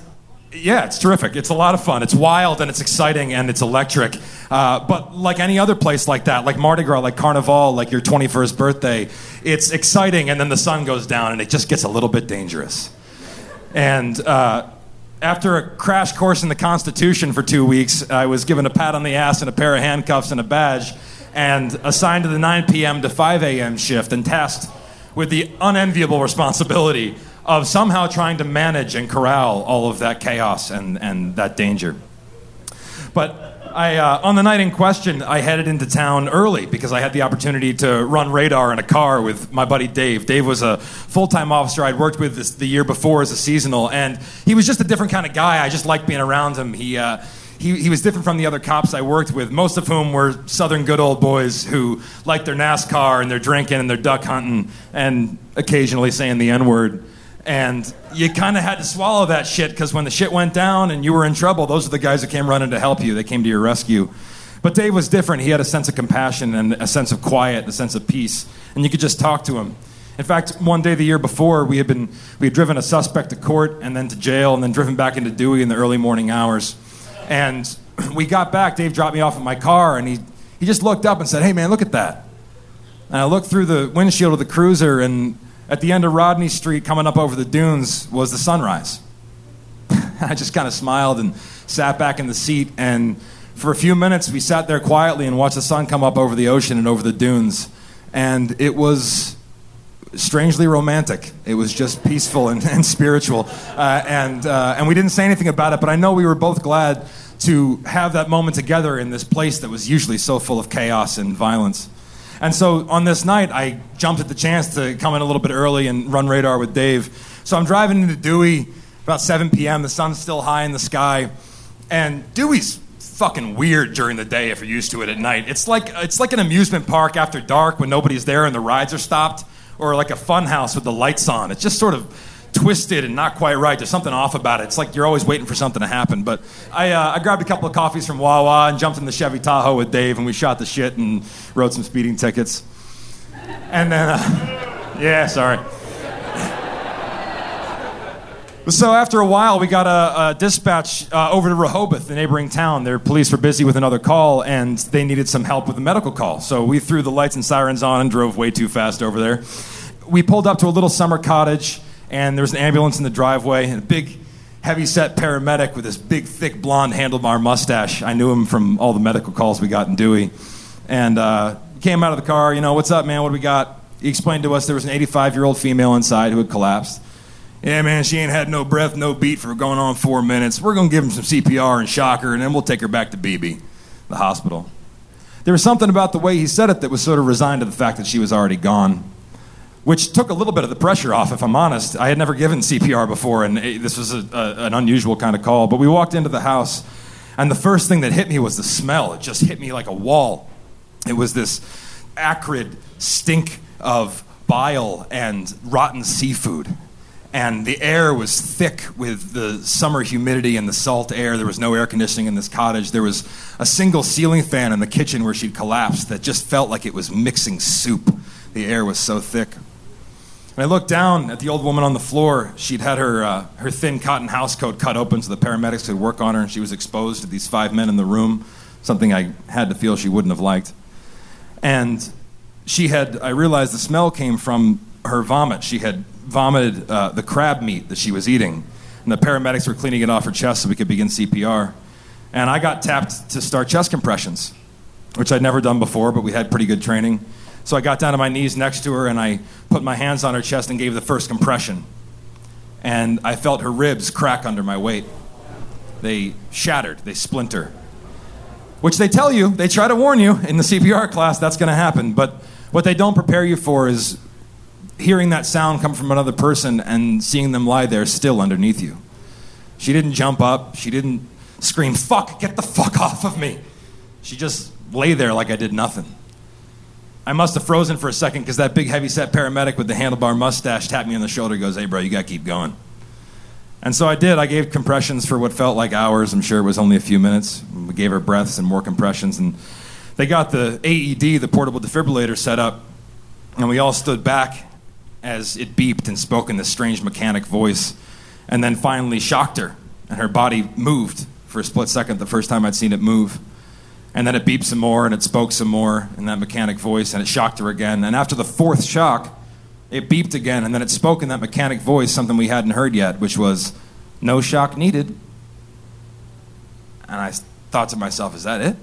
yeah, it's terrific. It's a lot of fun. It's wild and it's exciting and it's electric. Uh, but like any other place like that, like Mardi Gras, like Carnival, like your 21st birthday, it's exciting and then the sun goes down and it just gets a little bit dangerous. And uh, after a crash course in the Constitution for two weeks, I was given a pat on the ass and a pair of handcuffs and a badge, and assigned to the 9 p.m. to 5 a.m. shift, and tasked with the unenviable responsibility of somehow trying to manage and corral all of that chaos and, and that danger. But I, uh, on the night in question, I headed into town early because I had the opportunity to run radar in a car with my buddy Dave. Dave was a full time officer I'd worked with this, the year before as a seasonal, and he was just a different kind of guy. I just liked being around him. He, uh, he, he was different from the other cops I worked with, most of whom were Southern good old boys who liked their NASCAR and their drinking and their duck hunting and occasionally saying the N word. And you kind of had to swallow that shit because when the shit went down and you were in trouble, those are the guys who came running to help you. They came to your rescue. But Dave was different. He had a sense of compassion and a sense of quiet, a sense of peace. And you could just talk to him. In fact, one day the year before, we had been we had driven a suspect to court and then to jail and then driven back into Dewey in the early morning hours. And we got back. Dave dropped me off in my car, and he he just looked up and said, "Hey, man, look at that." And I looked through the windshield of the cruiser, and at the end of Rodney Street, coming up over the dunes, was the sunrise. I just kind of smiled and sat back in the seat, and for a few minutes, we sat there quietly and watched the sun come up over the ocean and over the dunes. And it was strangely romantic. It was just peaceful and, and spiritual. Uh, and, uh, and we didn't say anything about it, but I know we were both glad to have that moment together in this place that was usually so full of chaos and violence. And so on this night, I jumped at the chance to come in a little bit early and run radar with Dave. So I'm driving into Dewey about 7 p.m. The sun's still high in the sky, and Dewey's fucking weird during the day if you're used to it at night. It's like it's like an amusement park after dark when nobody's there and the rides are stopped, or like a fun house with the lights on. It's just sort of twisted and not quite right. There's something off about it. It's like you're always waiting for something to happen. But I, uh, I grabbed a couple of coffees from Wawa and jumped in the Chevy Tahoe with Dave, and we shot the shit and wrote some speeding tickets. And then, uh, yeah, sorry. So after a while, we got a, a dispatch uh, over to Rehoboth, the neighboring town. Their police were busy with another call, and they needed some help with a medical call. So we threw the lights and sirens on and drove way too fast over there. We pulled up to a little summer cottage and there was an ambulance in the driveway and a big heavy set paramedic with this big thick blonde handlebar mustache. I knew him from all the medical calls we got in dewey. And uh, came out of the car you know what's up man? What do we got? He explained to us there was an 85 year old female inside who had collapsed. Yeah man she ain't had no breath no beat for going on four minutes. We're going to give him some cpr and shock her and then we'll take her back to Beebe the hospital. There was something about the way he said it that was sort of resigned to the fact that she was already gone which took a little bit of the pressure off, if I'm honest. I had never given CPR before, and eh, this was a, a, an unusual kind of call. But we walked into the house, and the first thing that hit me was the smell. It just hit me like a wall. It was this acrid stink of bile and rotten seafood. And the air was thick with the summer humidity and the salt air. There was no air conditioning in this cottage. There was a single ceiling fan in the kitchen where she'd collapsed that just felt like it was mixing soup. The air was so thick. And I looked down at the old woman on the floor. She'd had her, uh, her thin cotton housecoat cut open so the paramedics could work on her, and she was exposed to these five men in the room, something I had to feel she wouldn't have liked. And she had, I realized the smell came from her vomit. She had vomited uh, the crab meat that she was eating, and the paramedics were cleaning it off her chest so we could begin CPR. And I got tapped to start chest compressions, which I'd never done before, but we had pretty good training. So I got down to my knees next to her and I put my hands on her chest and gave the first compression. And I felt her ribs crack under my weight. They shattered, they splinter. Which they tell you, they try to warn you in the CPR class that's going to happen. But what they don't prepare you for is hearing that sound come from another person and seeing them lie there still underneath you. She didn't jump up, she didn't scream, fuck, get the fuck off of me. She just lay there like I did nothing. I must have frozen for a second because that big heavy set paramedic with the handlebar mustache tapped me on the shoulder goes, Hey, bro, you got to keep going. And so I did. I gave compressions for what felt like hours. I'm sure it was only a few minutes. We gave her breaths and more compressions. And they got the AED, the portable defibrillator, set up. And we all stood back as it beeped and spoke in this strange mechanic voice. And then finally shocked her. And her body moved for a split second, the first time I'd seen it move. And then it beeped some more and it spoke some more in that mechanic voice and it shocked her again. And after the fourth shock, it beeped again and then it spoke in that mechanic voice, something we hadn't heard yet, which was, no shock needed. And I thought to myself, is that it?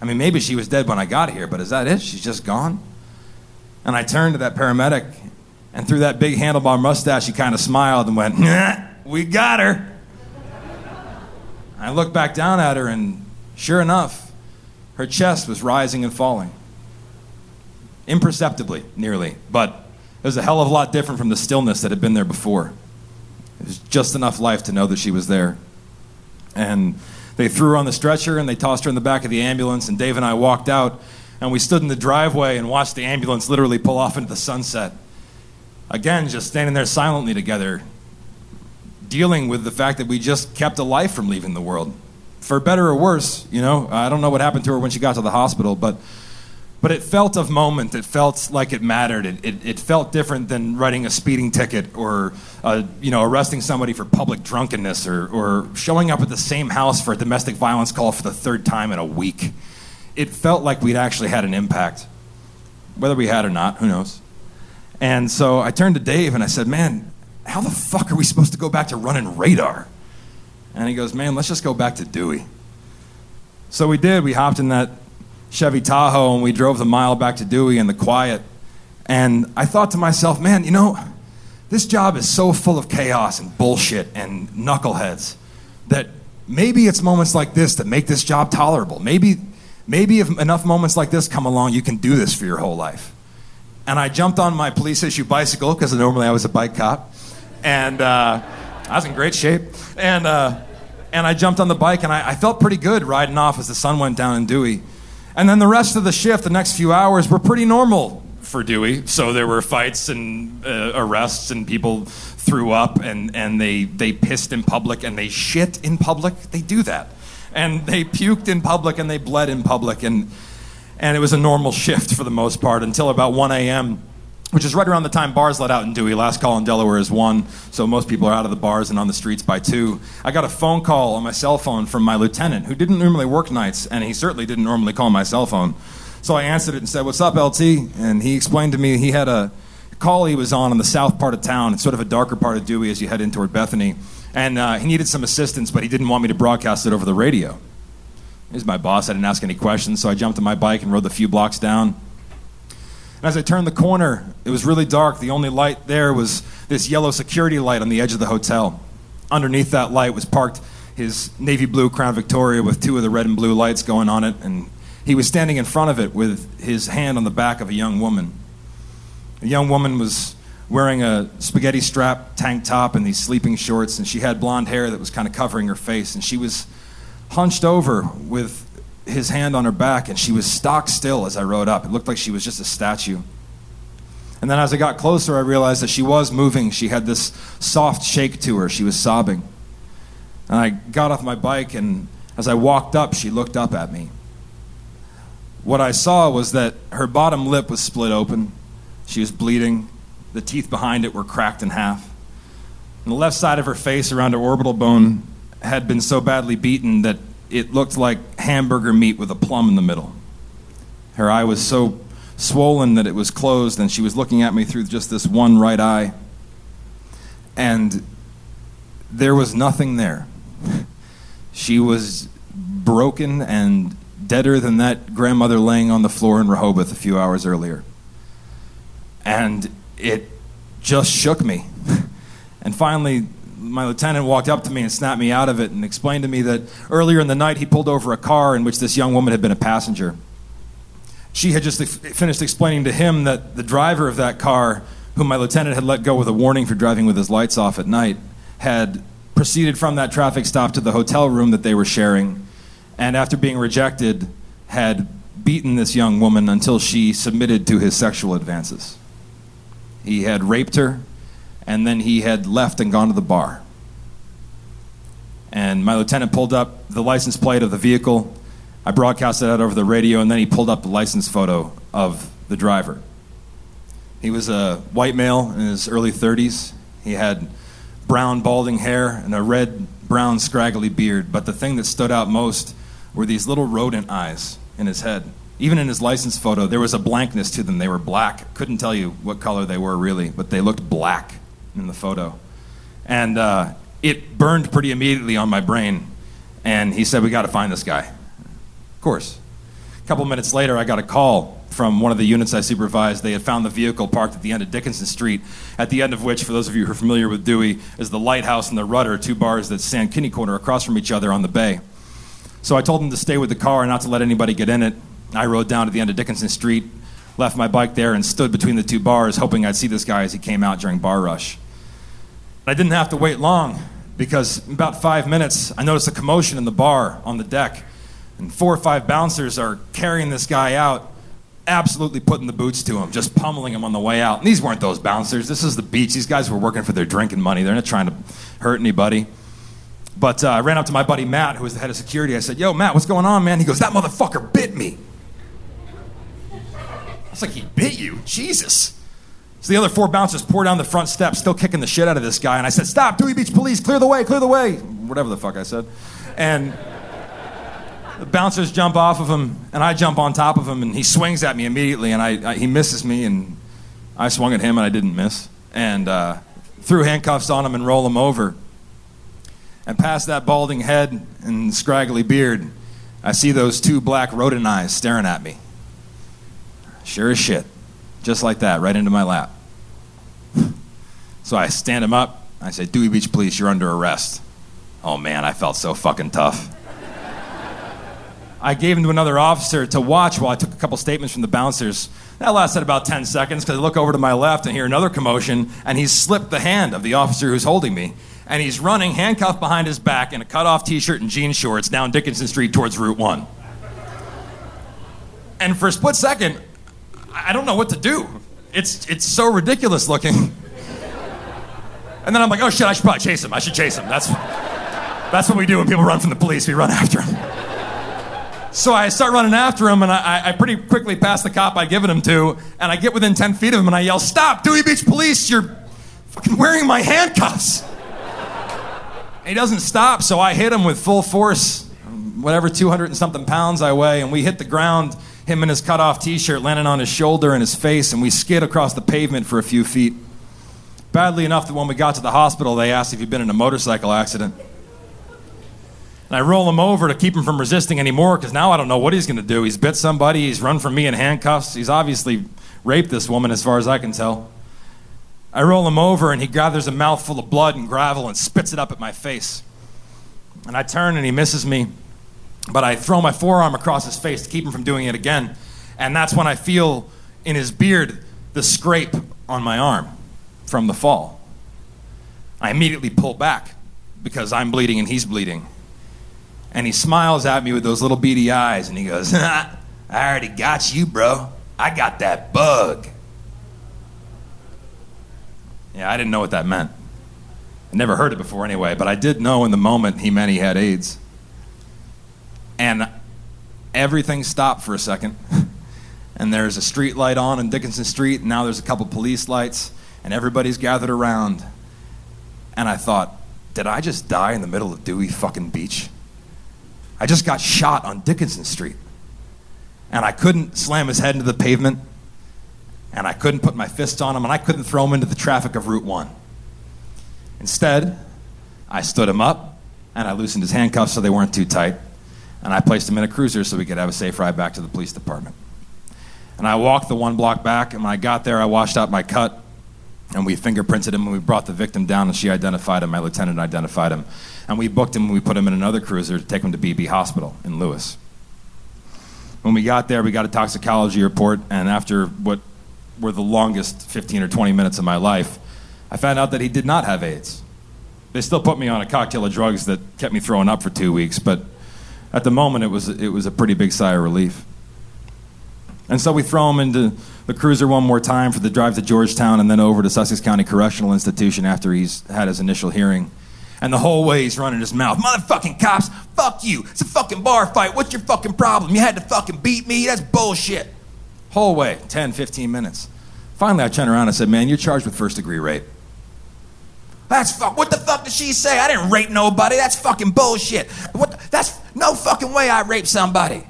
I mean, maybe she was dead when I got here, but is that it? She's just gone? And I turned to that paramedic, and through that big handlebar mustache, he kind of smiled and went, nah, We got her. I looked back down at her, and sure enough, her chest was rising and falling. Imperceptibly, nearly, but it was a hell of a lot different from the stillness that had been there before. It was just enough life to know that she was there. And they threw her on the stretcher and they tossed her in the back of the ambulance, and Dave and I walked out and we stood in the driveway and watched the ambulance literally pull off into the sunset. Again, just standing there silently together, dealing with the fact that we just kept a life from leaving the world for better or worse, you know. I don't know what happened to her when she got to the hospital, but but it felt of moment. It felt like it mattered. It, it, it felt different than writing a speeding ticket or uh, you know arresting somebody for public drunkenness or, or showing up at the same house for a domestic violence call for the third time in a week. It felt like we'd actually had an impact, whether we had or not. Who knows? And so I turned to Dave and I said, "Man, how the fuck are we supposed to go back to running radar?" And he goes, Man, let's just go back to Dewey. So we did. We hopped in that Chevy Tahoe and we drove the mile back to Dewey in the quiet. And I thought to myself, man, you know, this job is so full of chaos and bullshit and knuckleheads that maybe it's moments like this that make this job tolerable. Maybe, maybe if enough moments like this come along, you can do this for your whole life. And I jumped on my police issue bicycle because normally I was a bike cop. And, uh, I was in great shape. And, uh, and I jumped on the bike and I, I, felt pretty good riding off as the sun went down in Dewey. And then the rest of the shift, the next few hours, were pretty normal for Dewey. So there were fights and uh, arrests and people threw up and, and they, they pissed in public and they shit in public. They do that. And they puked in public and they bled in public. And, and it was a normal shift for the most part until about 1 a.m which is right around the time bars let out in Dewey. Last call in Delaware is one, so most people are out of the bars and on the streets by two. I got a phone call on my cell phone from my lieutenant, who didn't normally work nights, and he certainly didn't normally call my cell phone. So I answered it and said, What's up, LT? And he explained to me he had a call he was on in the south part of town. It's sort of a darker part of Dewey as you head in toward Bethany. And uh, he needed some assistance, but he didn't want me to broadcast it over the radio. He's my boss. I didn't ask any questions, so I jumped on my bike and rode the few blocks down. And as I turned the corner, it was really dark. The only light there was this yellow security light on the edge of the hotel. Underneath that light was parked his navy blue Crown Victoria with two of the red and blue lights going on it, and he was standing in front of it with his hand on the back of a young woman. The young woman was wearing a spaghetti strap tank top and these sleeping shorts, and she had blonde hair that was kind of covering her face, and she was hunched over with his hand on her back, and she was stock still as I rode up. It looked like she was just a statue. And then as I got closer, I realized that she was moving. She had this soft shake to her. She was sobbing. And I got off my bike, and as I walked up, she looked up at me. What I saw was that her bottom lip was split open. She was bleeding. The teeth behind it were cracked in half. And the left side of her face, around her orbital bone, had been so badly beaten that it looked like hamburger meat with a plum in the middle. Her eye was so swollen that it was closed, and she was looking at me through just this one right eye. And there was nothing there. She was broken and deader than that grandmother laying on the floor in Rehoboth a few hours earlier. And it just shook me. and finally, my lieutenant walked up to me and snapped me out of it and explained to me that earlier in the night he pulled over a car in which this young woman had been a passenger. She had just finished explaining to him that the driver of that car, whom my lieutenant had let go with a warning for driving with his lights off at night, had proceeded from that traffic stop to the hotel room that they were sharing, and after being rejected, had beaten this young woman until she submitted to his sexual advances. He had raped her, and then he had left and gone to the bar. And my lieutenant pulled up the license plate of the vehicle. I broadcasted that out over the radio, and then he pulled up the license photo of the driver. He was a white male in his early 30s. He had brown, balding hair and a red, brown, scraggly beard. But the thing that stood out most were these little rodent eyes in his head. Even in his license photo, there was a blankness to them. They were black. Couldn't tell you what color they were really, but they looked black in the photo. And uh, it burned pretty immediately on my brain. And he said, We got to find this guy. Of course. A couple minutes later, I got a call from one of the units I supervised. They had found the vehicle parked at the end of Dickinson Street, at the end of which, for those of you who are familiar with Dewey, is the Lighthouse and the Rudder, two bars that stand kitty corner across from each other on the bay. So I told them to stay with the car and not to let anybody get in it. I rode down to the end of Dickinson Street, left my bike there, and stood between the two bars, hoping I'd see this guy as he came out during bar rush. I didn't have to wait long because in about five minutes, I noticed a commotion in the bar on the deck, and four or five bouncers are carrying this guy out, absolutely putting the boots to him, just pummeling him on the way out. And these weren't those bouncers. This is the beach. These guys were working for their drinking money. They're not trying to hurt anybody. But uh, I ran up to my buddy Matt, who was the head of security. I said, Yo, Matt, what's going on, man? He goes, That motherfucker bit me. I was like, He bit you? Jesus. So the other four bouncers pour down the front steps, still kicking the shit out of this guy. And I said, Stop, Dewey Beach Police, clear the way, clear the way. Whatever the fuck I said. And the bouncers jump off of him, and I jump on top of him, and he swings at me immediately, and I, I he misses me, and I swung at him, and I didn't miss. And uh, threw handcuffs on him and roll him over. And past that balding head and scraggly beard, I see those two black rodent eyes staring at me. Sure as shit. Just like that, right into my lap. So I stand him up. I say, Dewey Beach Police, you're under arrest. Oh man, I felt so fucking tough. I gave him to another officer to watch while I took a couple statements from the bouncers. That lasted about 10 seconds because I look over to my left and hear another commotion, and he's slipped the hand of the officer who's holding me. And he's running, handcuffed behind his back, in a cut off t shirt and jean shorts down Dickinson Street towards Route 1. And for a split second, I don't know what to do. It's, it's so ridiculous looking. And then I'm like, oh shit, I should probably chase him. I should chase him. That's, that's what we do when people run from the police. We run after him. So I start running after him, and I, I pretty quickly pass the cop I'd given him to, and I get within 10 feet of him, and I yell, Stop, Dewey Beach Police, you're fucking wearing my handcuffs. And he doesn't stop, so I hit him with full force, whatever 200 and something pounds I weigh, and we hit the ground, him in his cut off t shirt landing on his shoulder and his face, and we skid across the pavement for a few feet. Badly enough that when we got to the hospital, they asked if he'd been in a motorcycle accident. And I roll him over to keep him from resisting anymore because now I don't know what he's going to do. He's bit somebody, he's run from me in handcuffs, he's obviously raped this woman as far as I can tell. I roll him over and he gathers a mouthful of blood and gravel and spits it up at my face. And I turn and he misses me, but I throw my forearm across his face to keep him from doing it again. And that's when I feel in his beard the scrape on my arm from the fall. I immediately pull back because I'm bleeding and he's bleeding. And he smiles at me with those little beady eyes and he goes, I already got you, bro. I got that bug. Yeah, I didn't know what that meant. I never heard it before anyway, but I did know in the moment he meant he had AIDS. And everything stopped for a second. and there's a street light on in Dickinson Street, and now there's a couple police lights, and everybody's gathered around. And I thought, did I just die in the middle of Dewey fucking Beach? I just got shot on Dickinson Street. And I couldn't slam his head into the pavement, and I couldn't put my fists on him, and I couldn't throw him into the traffic of Route 1. Instead, I stood him up, and I loosened his handcuffs so they weren't too tight, and I placed him in a cruiser so we could have a safe ride back to the police department. And I walked the one block back, and when I got there, I washed out my cut, and we fingerprinted him, and we brought the victim down, and she identified him. My lieutenant identified him. And we booked him, and we put him in another cruiser to take him to Beebe Hospital in Lewes. When we got there, we got a toxicology report, and after what were the longest 15 or 20 minutes of my life, I found out that he did not have AIDS. They still put me on a cocktail of drugs that kept me throwing up for two weeks, but at the moment, it was, it was a pretty big sigh of relief. And so we throw him into the cruiser one more time for the drive to Georgetown and then over to Sussex County Correctional Institution after he's had his initial hearing. And the whole way he's running his mouth, motherfucking cops, fuck you. It's a fucking bar fight. What's your fucking problem? You had to fucking beat me? That's bullshit. Whole way, 10, 15 minutes. Finally, I turned around and said, man, you're charged with first degree rape. That's fuck. What the fuck did she say? I didn't rape nobody. That's fucking bullshit. What? The, that's no fucking way I raped somebody.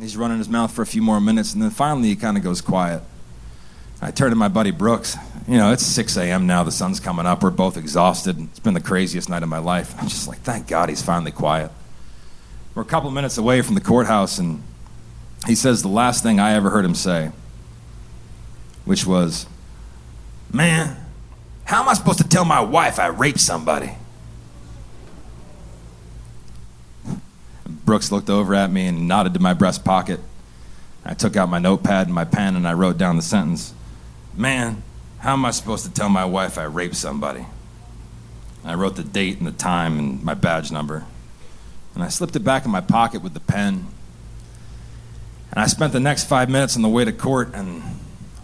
He's running his mouth for a few more minutes, and then finally he kind of goes quiet. I turn to my buddy Brooks. You know, it's 6 a.m. now. The sun's coming up. We're both exhausted. It's been the craziest night of my life. I'm just like, thank God he's finally quiet. We're a couple minutes away from the courthouse, and he says the last thing I ever heard him say, which was, Man, how am I supposed to tell my wife I raped somebody? Brooks looked over at me and nodded to my breast pocket. I took out my notepad and my pen and I wrote down the sentence Man, how am I supposed to tell my wife I raped somebody? I wrote the date and the time and my badge number. And I slipped it back in my pocket with the pen. And I spent the next five minutes on the way to court and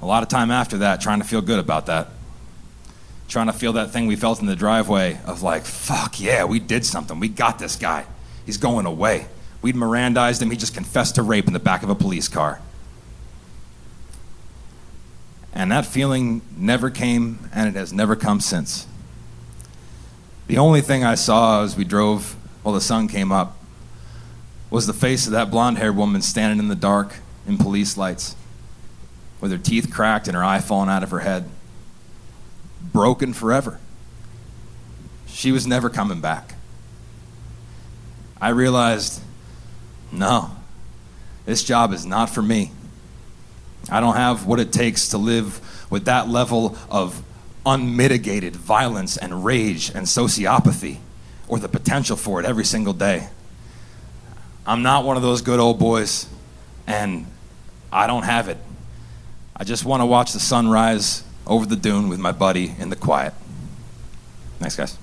a lot of time after that trying to feel good about that trying to feel that thing we felt in the driveway of like, fuck yeah, we did something. We got this guy. He's going away. We'd Mirandized him. He just confessed to rape in the back of a police car. And that feeling never came, and it has never come since. The only thing I saw as we drove while the sun came up was the face of that blonde haired woman standing in the dark in police lights with her teeth cracked and her eye falling out of her head broken forever. She was never coming back. I realized, no, this job is not for me. I don't have what it takes to live with that level of unmitigated violence and rage and sociopathy or the potential for it every single day. I'm not one of those good old boys, and I don't have it. I just want to watch the sunrise over the dune with my buddy in the quiet. Thanks, guys.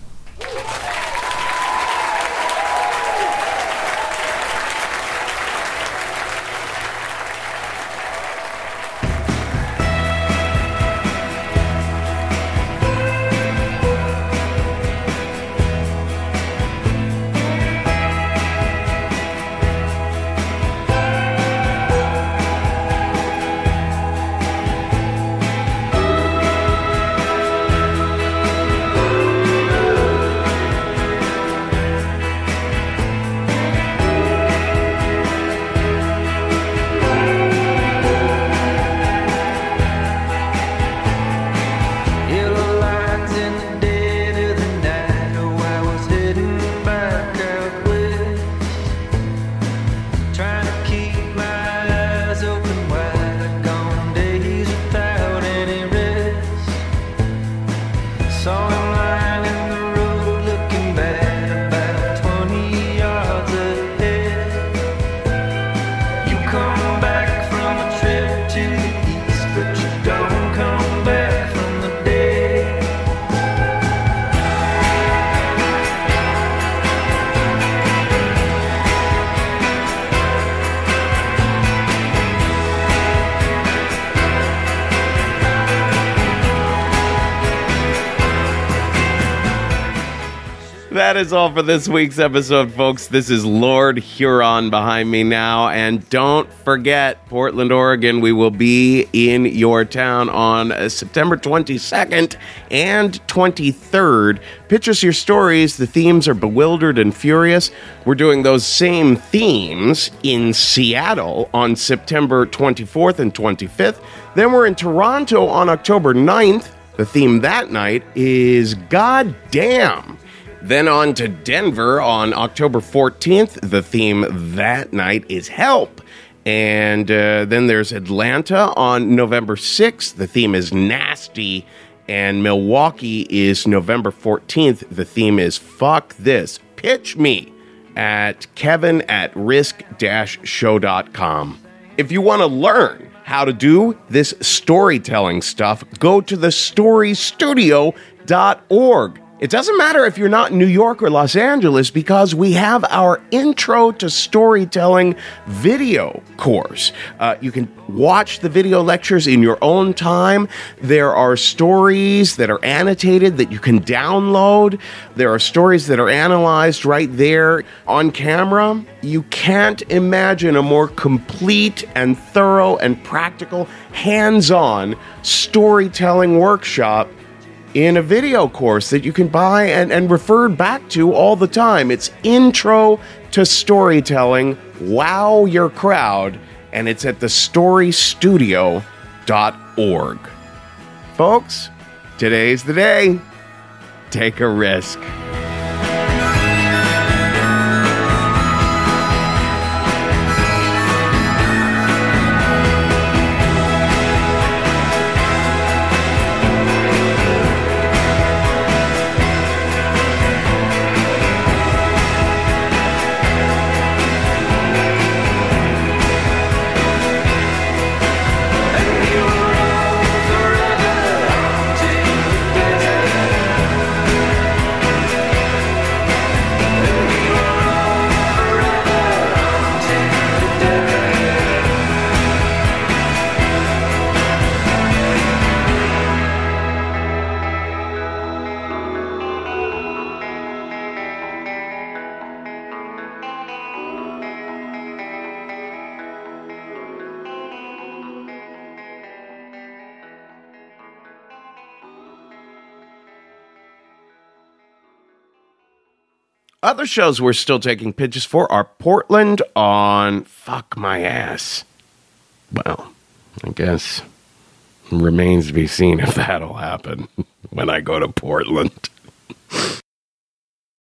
That is all for this week's episode, folks. This is Lord Huron behind me now. And don't forget, Portland, Oregon, we will be in your town on September 22nd and 23rd. Pitch us your stories. The themes are bewildered and furious. We're doing those same themes in Seattle on September 24th and 25th. Then we're in Toronto on October 9th. The theme that night is God Damn. Then on to Denver on October 14th. The theme that night is Help. And uh, then there's Atlanta on November 6th. The theme is Nasty. And Milwaukee is November 14th. The theme is Fuck This. Pitch me at kevin at risk show.com. If you want to learn how to do this storytelling stuff, go to the storystudio.org. It doesn't matter if you're not in New York or Los Angeles because we have our Intro to Storytelling video course. Uh, you can watch the video lectures in your own time. There are stories that are annotated that you can download. There are stories that are analyzed right there on camera. You can't imagine a more complete and thorough and practical, hands on storytelling workshop in a video course that you can buy and, and referred back to all the time. It's Intro to Storytelling. Wow your crowd. And it's at thestorystudio.org. Folks, today's the day. Take a risk. Other shows we're still taking pitches for are Portland on Fuck My Ass. Well, I guess remains to be seen if that'll happen when I go to Portland.